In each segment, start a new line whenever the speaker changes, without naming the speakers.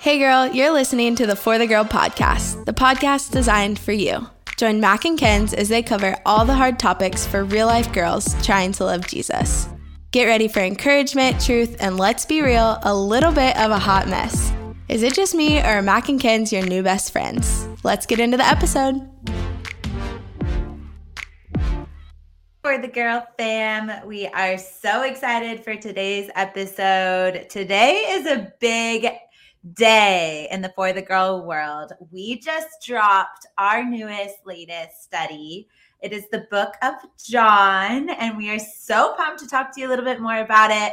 Hey girl, you're listening to the For the Girl podcast, the podcast designed for you. Join Mac and Kenz as they cover all the hard topics for real life girls trying to love Jesus. Get ready for encouragement, truth, and let's be real, a little bit of a hot mess. Is it just me or are Mac and Kenz your new best friends? Let's get into the episode.
For the Girl fam, we are so excited for today's episode. Today is a big day in the For the Girl world. We just dropped our newest, latest study. It is the book of John, and we are so pumped to talk to you a little bit more about it.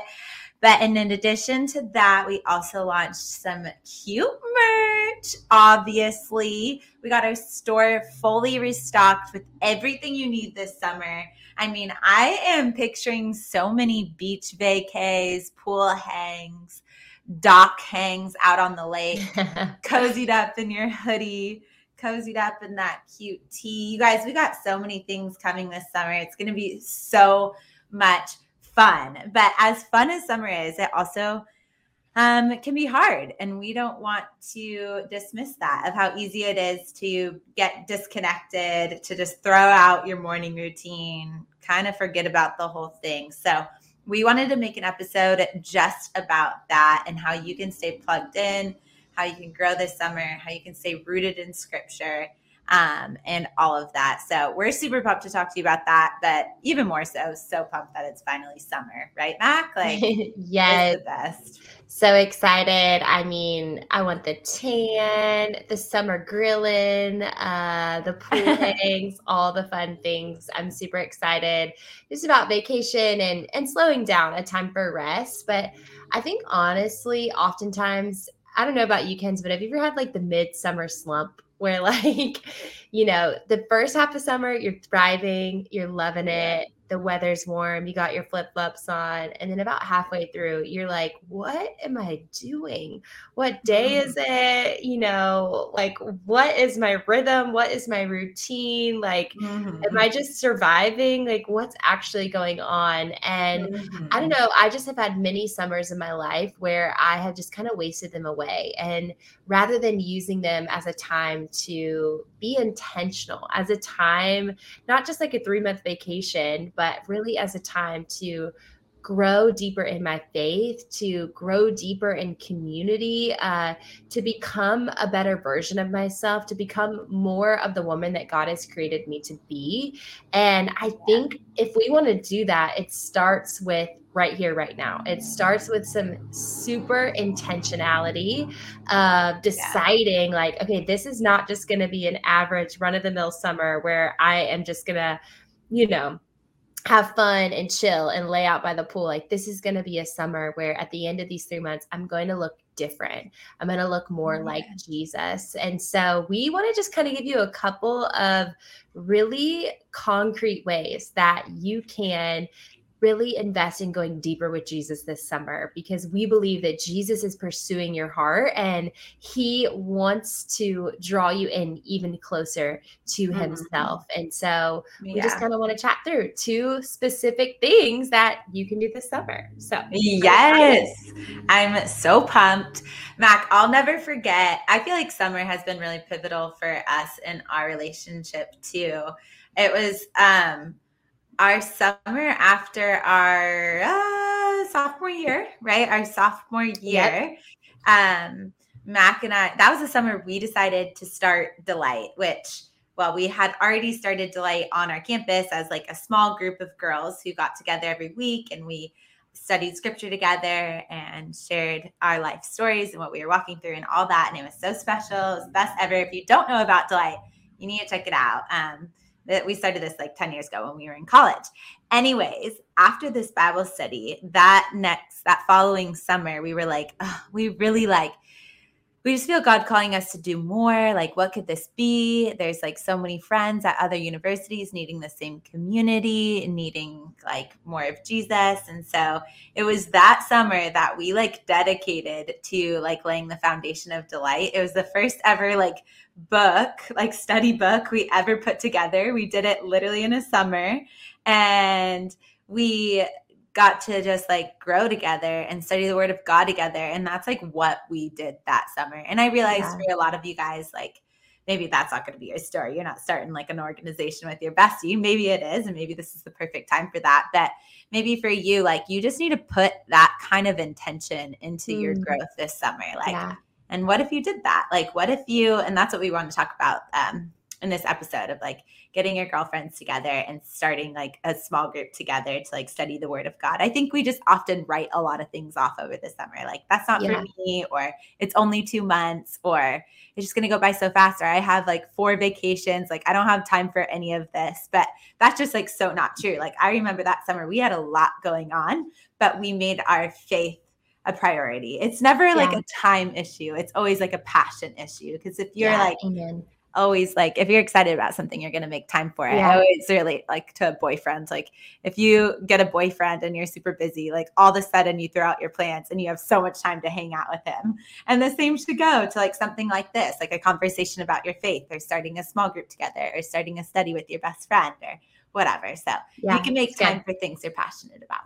But in addition to that, we also launched some cute merch. Obviously, we got our store fully restocked with everything you need this summer. I mean, I am picturing so many beach vacays, pool hangs, dock hangs out on the lake, cozied up in your hoodie, cozied up in that cute tee. You guys, we got so many things coming this summer. It's going to be so much fun. But as fun as summer is, it also um, can be hard. And we don't want to dismiss that of how easy it is to get disconnected, to just throw out your morning routine, kind of forget about the whole thing. So, we wanted to make an episode just about that and how you can stay plugged in, how you can grow this summer, how you can stay rooted in scripture, um, and all of that. So we're super pumped to talk to you about that, but even more so, so pumped that it's finally summer, right, Mac? Like,
yes,
the best.
So excited. I mean, I want the tan, the summer grilling, uh, the pool hangs, all the fun things. I'm super excited just about vacation and and slowing down, a time for rest. But I think honestly, oftentimes, I don't know about you, Kenz, but have you ever had like the midsummer slump where like, you know, the first half of summer, you're thriving, you're loving it the weather's warm, you got your flip flops on, and then about halfway through, you're like, what am I doing? What day is mm-hmm. it? You know, like, what is my rhythm? What is my routine? Like, mm-hmm. am I just surviving? Like, what's actually going on? And mm-hmm. I don't mm-hmm. know, I just have had many summers in my life where I have just kind of wasted them away. And rather than using them as a time to be intentional, as a time, not just like a three month vacation, but really as a time to grow deeper in my faith, to grow deeper in community, uh, to become a better version of myself, to become more of the woman that God has created me to be. And I think if we want to do that, it starts with right here, right now. It starts with some super intentionality of deciding, yeah. like, okay, this is not just going to be an average run of the mill summer where I am just going to, you know, have fun and chill and lay out by the pool. Like, this is going to be a summer where at the end of these three months, I'm going to look different. I'm going to look more like Jesus. And so, we want to just kind of give you a couple of really concrete ways that you can really invest in going deeper with Jesus this summer because we believe that Jesus is pursuing your heart and he wants to draw you in even closer to mm-hmm. himself. And so yeah. we just kind of want to chat through two specific things that you can do this summer. So,
yes, I'm so pumped. Mac, I'll never forget. I feel like summer has been really pivotal for us in our relationship too. It was um our summer after our uh, sophomore year, right? Our sophomore year. Yep. Um, Mac and I, that was the summer we decided to start Delight, which, well, we had already started Delight on our campus as like a small group of girls who got together every week and we studied scripture together and shared our life stories and what we were walking through and all that. And it was so special. It was the best ever. If you don't know about Delight, you need to check it out. Um, that we started this like 10 years ago when we were in college. Anyways, after this Bible study, that next, that following summer, we were like, oh, we really like, we just feel God calling us to do more. Like, what could this be? There's like so many friends at other universities needing the same community, needing like more of Jesus. And so it was that summer that we like dedicated to like laying the foundation of delight. It was the first ever like book, like study book we ever put together. We did it literally in a summer. And we got to just like grow together and study the word of God together. And that's like what we did that summer. And I realized yeah. for a lot of you guys, like maybe that's not going to be your story. You're not starting like an organization with your bestie. Maybe it is, and maybe this is the perfect time for that. But maybe for you, like you just need to put that kind of intention into mm. your growth this summer. Like, yeah. and what if you did that? Like, what if you, and that's what we want to talk about um, in this episode of like getting your girlfriends together and starting like a small group together to like study the word of God. I think we just often write a lot of things off over the summer. Like that's not yeah. for me or it's only 2 months or it's just going to go by so fast or I have like four vacations. Like I don't have time for any of this. But that's just like so not true. Like I remember that summer we had a lot going on, but we made our faith a priority. It's never like a time issue. It's always like a passion issue. Because if you're yeah, like, amen always like if you're excited about something you're going to make time for it yeah. i always relate like to a boyfriend like if you get a boyfriend and you're super busy like all of a sudden you throw out your plans and you have so much time to hang out with him and the same should go to like something like this like a conversation about your faith or starting a small group together or starting a study with your best friend or whatever so yeah, you can make time good. for things you're passionate about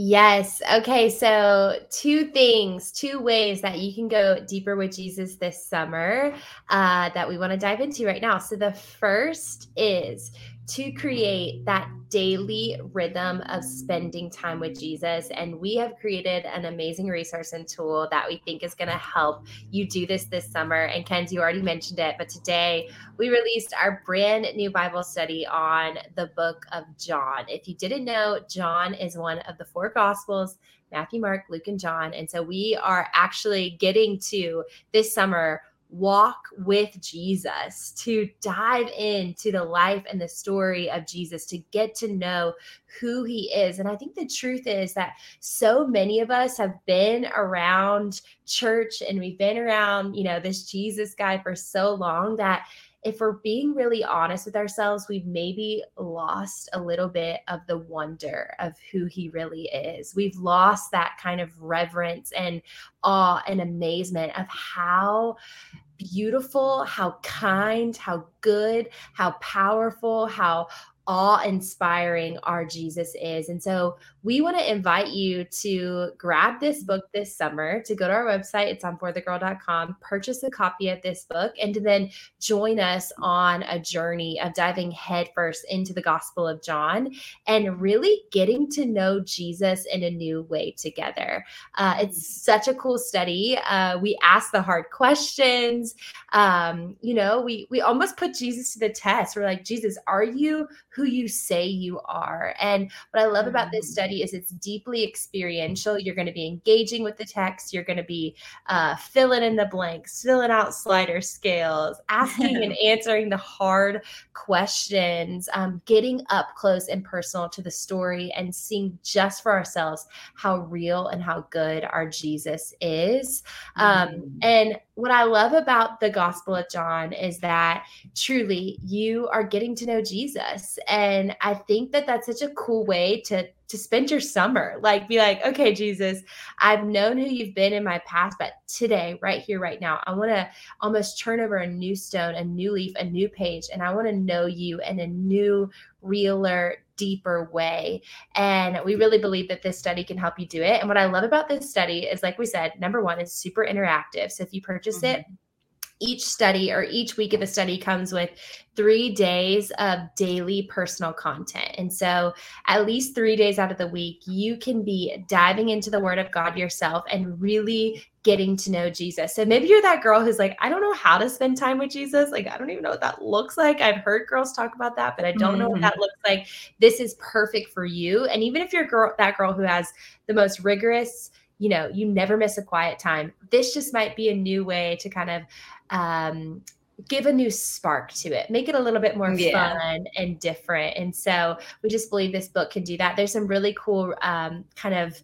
Yes. Okay. So, two things, two ways that you can go deeper with Jesus this summer uh, that we want to dive into right now. So, the first is to create that daily rhythm of spending time with Jesus. And we have created an amazing resource and tool that we think is going to help you do this this summer. And Kenz, you already mentioned it, but today we released our brand new Bible study on the book of John. If you didn't know, John is one of the four gospels. Matthew, Mark, Luke, and John. And so we are actually getting to this summer walk with Jesus, to dive into the life and the story of Jesus, to get to know who he is. And I think the truth is that so many of us have been around church and we've been around, you know, this Jesus guy for so long that if we're being really honest with ourselves, we've maybe lost a little bit of the wonder of who he really is. We've lost that kind of reverence and awe and amazement of how beautiful, how kind, how good, how powerful, how awe inspiring our Jesus is. And so we want to invite you to grab this book this summer, to go to our website. It's on forthegirl.com, purchase a copy of this book, and to then join us on a journey of diving headfirst into the Gospel of John and really getting to know Jesus in a new way together. Uh, it's such a cool study. Uh, we ask the hard questions. Um, you know, we we almost put Jesus to the test. We're like, Jesus, are you who you say you are. And what I love about this mm. study is it's deeply experiential. You're going to be engaging with the text. You're going to be uh, filling in the blanks, filling out slider scales, asking and answering the hard questions, um, getting up close and personal to the story, and seeing just for ourselves how real and how good our Jesus is. Um, mm. And what I love about the Gospel of John is that truly you are getting to know Jesus. And I think that that's such a cool way to to spend your summer. Like be like, "Okay, Jesus, I've known who you've been in my past, but today, right here right now, I want to almost turn over a new stone, a new leaf, a new page, and I want to know you in a new, realer, deeper way. And we really believe that this study can help you do it. And what I love about this study is, like we said, number one, it's super interactive. So if you purchase mm-hmm. it, each study or each week of the study comes with three days of daily personal content. And so, at least three days out of the week, you can be diving into the Word of God yourself and really getting to know Jesus. So, maybe you're that girl who's like, I don't know how to spend time with Jesus. Like, I don't even know what that looks like. I've heard girls talk about that, but I don't mm-hmm. know what that mm-hmm. looks like. This is perfect for you. And even if you're girl, that girl who has the most rigorous, you know, you never miss a quiet time, this just might be a new way to kind of um, give a new spark to it, make it a little bit more yeah. fun and different. And so we just believe this book can do that. There's some really cool um, kind of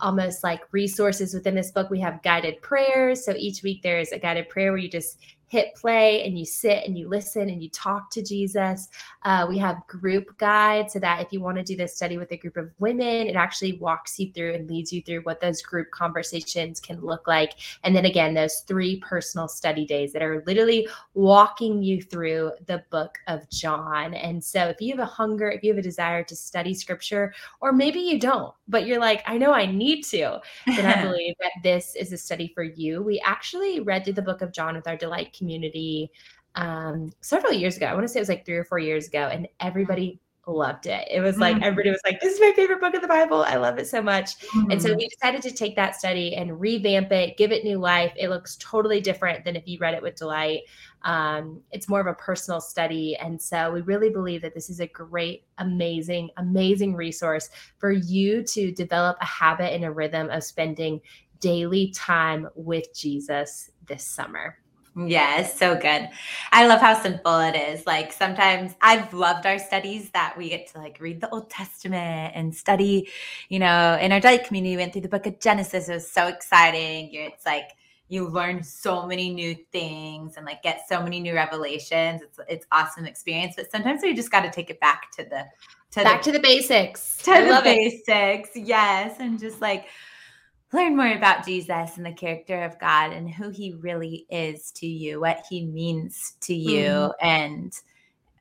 almost like resources within this book. We have guided prayers. So each week there's a guided prayer where you just hit play and you sit and you listen and you talk to Jesus. Uh, we have group guides so that if you want to do this study with a group of women, it actually walks you through and leads you through what those group conversations can look like. And then again, those three personal study days that are literally walking you through the book of John. And so if you have a hunger, if you have a desire to study scripture, or maybe you don't, but you're like, I know I need to, then I believe that this is a study for you. We actually read through the book of John with our Delight community um, several years ago. I want to say it was like three or four years ago, and everybody loved it. It was like mm-hmm. everybody was like, "This is my favorite book of the Bible. I love it so much." Mm-hmm. And so mm-hmm. we decided to take that study and revamp it, give it new life. It looks totally different than if you read it with Delight. Um, it's more of a personal study, and so we really believe that this is a great, amazing, amazing resource for you to develop a habit and a rhythm of spending daily time with Jesus this summer.
Yes, so good. I love how simple it is. Like sometimes I've loved our studies that we get to like read the Old Testament and study, you know, in our Delight community, we went through the book of Genesis. It was so exciting. It's like you learn so many new things and like get so many new revelations. It's it's awesome experience. But sometimes we just got to take it back to the
to back the, to the basics.
To I the basics. It. Yes. And just like learn more about Jesus and the character of God and who he really is to you, what he means to you, mm. and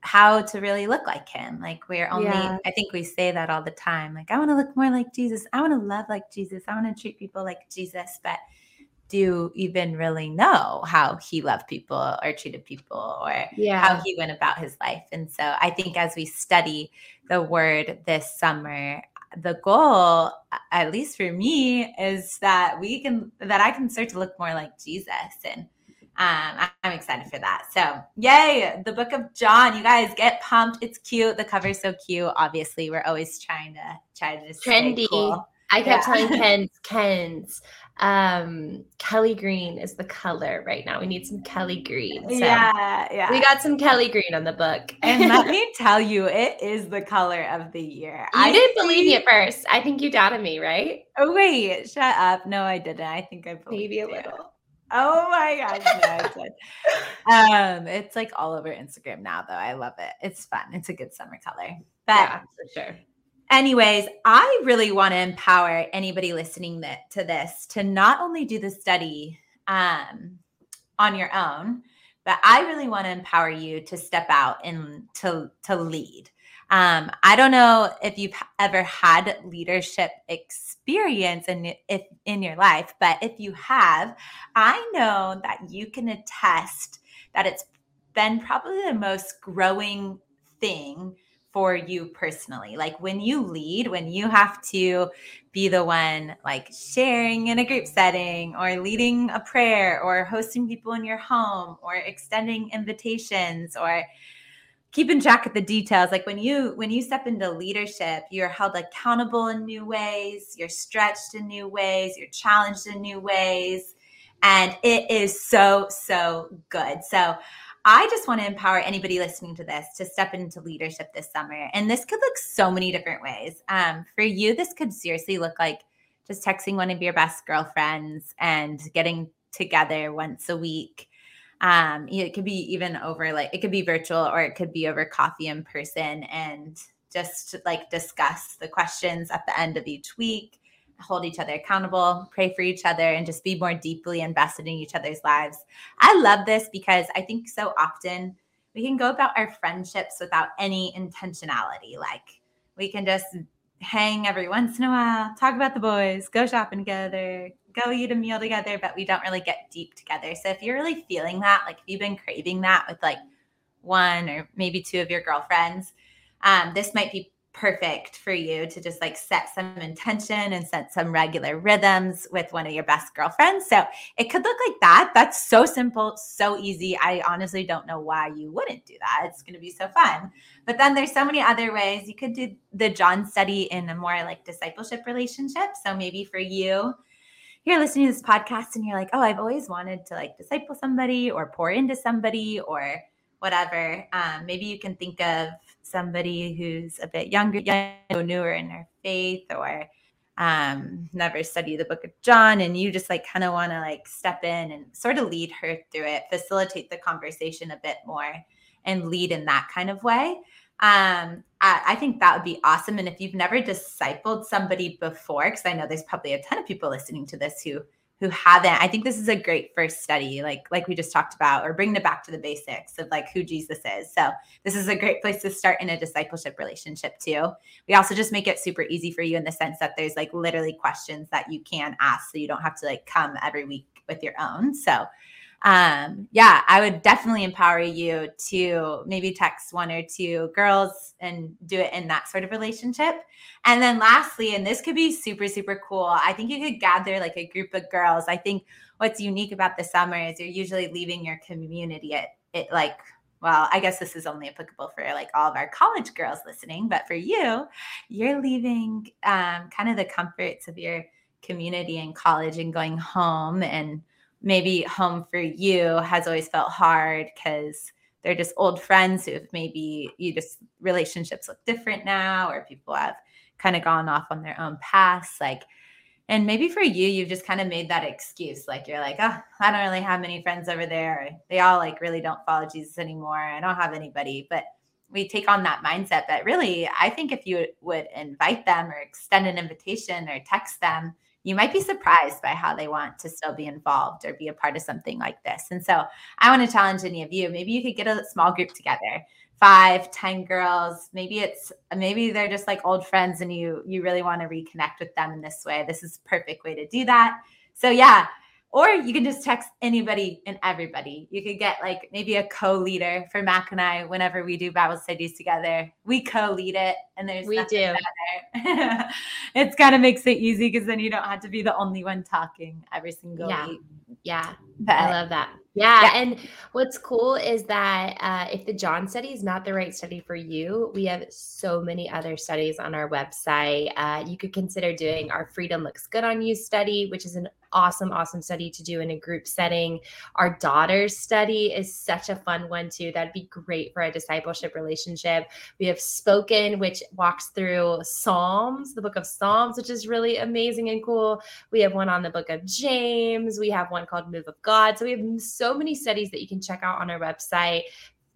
how to really look like him. Like we're only, yeah. I think we say that all the time. Like, I want to look more like Jesus. I want to love like Jesus. I want to treat people like Jesus. But do you even really know how he loved people or treated people or yeah. how he went about his life? And so I think as we study the word this summer, the goal at least for me is that we can that i can start to look more like jesus and um, i'm excited for that. So yay the book of john. You guys get pumped. It's cute. The cover's so cute. Obviously we're always trying to try to just
trendy. cool. I kept yeah. telling Kenz Kenz um kelly green is the color right now. We need some kelly green.
So yeah yeah.
we got some kelly green on the book.
And let me tell you it is the color of the year.
You I didn't believe me at first. I think you doubted me right?
Oh wait shut up. No i didn't. I think i
maybe a little.
Oh my gosh, no, um, it's like all over Instagram now, though. I love it. It's fun. It's a good summer color. But yeah,
for sure
anyways, I really want to empower anybody listening that, to this to not only do the study um, on your own, but I really want to empower you to step out and to to lead. Um, I don't know if you've ever had leadership experience in if in your life, but if you have, I know that you can attest that it's been probably the most growing thing for you personally? Like when you lead when you have to be the one like sharing in a group setting or leading a prayer or hosting people in your home or extending invitations or keeping track of the details like when you when you step into leadership you're held accountable in new ways you're stretched in new ways you're challenged in new ways and it is so so good. So I just want to empower anybody listening to this to step into leadership this summer. And this could look so many different ways. Um, for you, this could seriously look like just texting one of your best girlfriends and getting together once a week. Um, it could be even over like it could be virtual or it could be over coffee in person and just like discuss the questions at the end of each week hold each other accountable, pray for each other, and just be more deeply invested in each other's lives. I love this because I think so often we can go about our friendships without any intentionality. Like we can just hang every once in a while, talk about the boys, go shopping together, go eat a meal together, but we don't really get deep together. So if you're really feeling that, like if you've been craving that with like one or maybe two of your girlfriends, um, this might be perfect for you to just like set some intention and set some regular rhythms with one of your best girlfriends. So it could look like that. That's so simple, so easy. I honestly don't know why you wouldn't do that. It's going to be so fun. But then there's so many other ways you could do the John study in a more like discipleship relationship. So maybe for you, you're listening to this podcast and you're like, oh, I've always wanted to like disciple somebody or pour into somebody or whatever. Um, maybe you can think of somebody who's a bit younger, younger newer in their faith, or um, never studied the book of John, and you just like kind of want to like step in and sort of lead her through it, facilitate the conversation a bit more, and lead in that kind of way. Um, I, I think that would be awesome. And if you've never discipled somebody before, because I know there's probably a ton of people listening to this who who haven't i think this is a great first study like like we just talked about or bring it back to the basics of like who jesus is. So this is a great place to start in a discipleship relationship too. We also just make it super easy for you in the sense that there's like literally questions that you can ask so you don't have to like come every week with your own. So um, yeah, I would definitely empower you to maybe text one or two girls and do it in that sort of relationship. And then lastly, and this could be super, super cool, I think you could gather like a group of girls. I think what's unique about the summer is you're usually leaving your community at it like well, I guess this is only applicable for like all of our college girls listening, but for you, you're leaving um, kind of the comforts of your community in college and going home and maybe home for you has always felt hard because they're just old friends who have maybe you just relationships look different now or people have kind of gone off on their own paths like and maybe for you you've just kind of made that excuse like you're like oh i don't really have many friends over there. They all like really don't follow jesus anymore. I don't have anybody. But we take on that mindset but really i think if you would invite them or extend an invitation or text them you might be surprised by how they want to still be involved or be a part of something like this. And so I want to challenge any of you. Maybe you could get a small group together, five, ten girls. Maybe it's maybe they're just like old friends and you you really want to reconnect with them in this way. This is perfect way to do that. So yeah, or you can just text anybody and everybody. You could get like maybe a co-leader for Mac and I whenever we do Bible studies together. We co-lead it, and there's
we do.
it's kind of makes it easy because then you don't have to be the only one talking every single
yeah.
week.
Yeah, but, I love that. Yeah, yeah, and what's cool is that uh, if the John study is not the right study for you, we have so many other studies on our website. Uh, you could consider doing our Freedom Looks Good on You study, which is an awesome, awesome study to do in a group setting. Our daughters study is such a fun one too. That'd be great for a discipleship relationship. We have Spoken, which walks through Psalms, the book of Psalms, which is really amazing and cool. We have one on the book of James. We have one called Move of God. So we have so many studies that you can check out on our website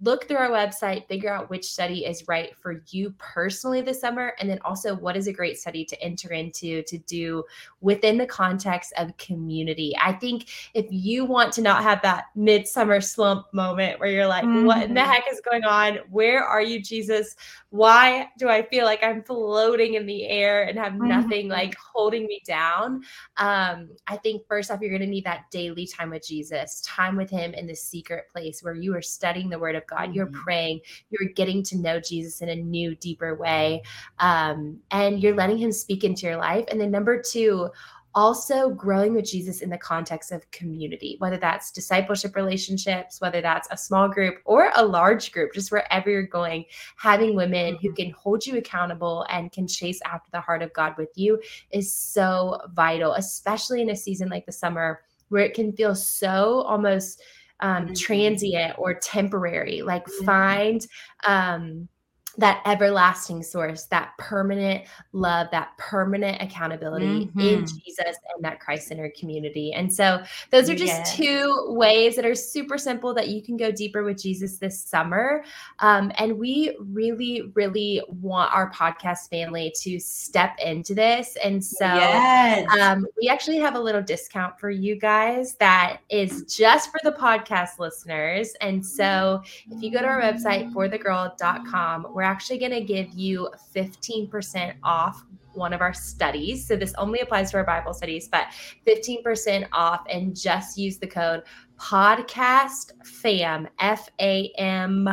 look through our website, figure out which study is right for you personally this summer, and then also what is a great study to enter into to do within the context of community. I think if you want to not have that midsummer slump moment where you're like, mm-hmm. what in the mm-hmm. heck is going on? Where are you, Jesus? Why do I feel like I'm floating in the air and have mm-hmm. nothing like holding me down? Um, I think first off, you're going to need that daily time with Jesus, time with Him in the secret place where you are studying the Word of God. You're mm-hmm. praying, you're getting to know Jesus in a new, deeper way. Um, and you're letting him speak into your life. And then number two, also growing with Jesus in the context of community, whether that's discipleship relationships, whether that's a small group or a large group, just wherever you're going, having women who mm-hmm. can hold you accountable and can chase after the heart of God with you is so vital, especially in a season like the summer where it can feel so almost um, mm-hmm. transient or temporary. Like mm-hmm. find um, that everlasting source, that permanent love, that permanent accountability mm-hmm. in Jesus and that Christ centered community. And so, those are just yes. two ways that are super simple that you can go deeper with Jesus this summer. Um, and we really, really want our podcast family to step into this. And so, yes. um, we actually have a little discount for you guys that is just for the podcast listeners. And so, if you go to our website, forthegirl.com, we're actually going to give you 15% off one of our studies. So this only applies to our Bible studies, but 15% off and just use the code podcast fam, F A M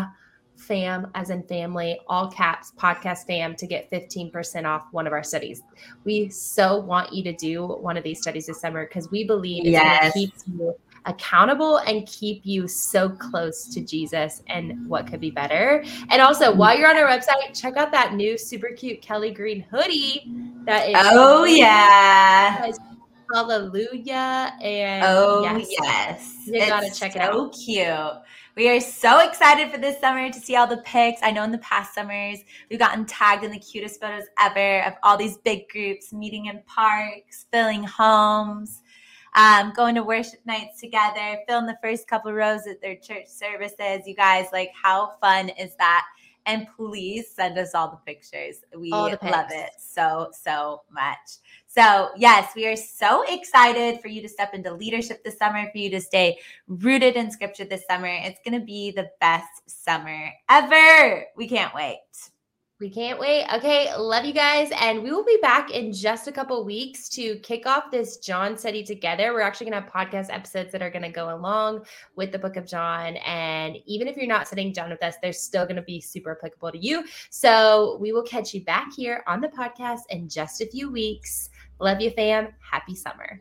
fam as in family, all caps, podcast fam to get 15% off one of our studies. We so want you to do one of these studies this summer because we believe it's yes. going to keep you accountable and keep you so close to Jesus and what could be better. And also, while you're on our website, check out that new super cute Kelly Green hoodie that is
Oh yeah.
Hallelujah. And
oh, yes. yes.
You gotta check
so
it out.
So cute. We are so excited for this summer to see all the pics. I know in the past summers, we've gotten tagged in the cutest photos ever of all these big groups meeting in parks, filling homes, um, going to worship nights together, filling the first couple rows at their church services. You guys, like, how fun is that? And please send us all the pictures. We
the
love it so, so much. So, yes, we are so excited for you to step into leadership this summer, for you to stay rooted in scripture this summer. It's going to be the best summer ever. We can't wait.
We can't wait. Okay, love you guys. And we will be back in just a couple weeks to kick off this John study together. We're actually going to have podcast episodes that are going to go along with the book of John. And even if you're not studying John with us, they're still going to be super applicable to you. So we will catch you back here on the podcast in just a few weeks. Love you, fam. Happy summer.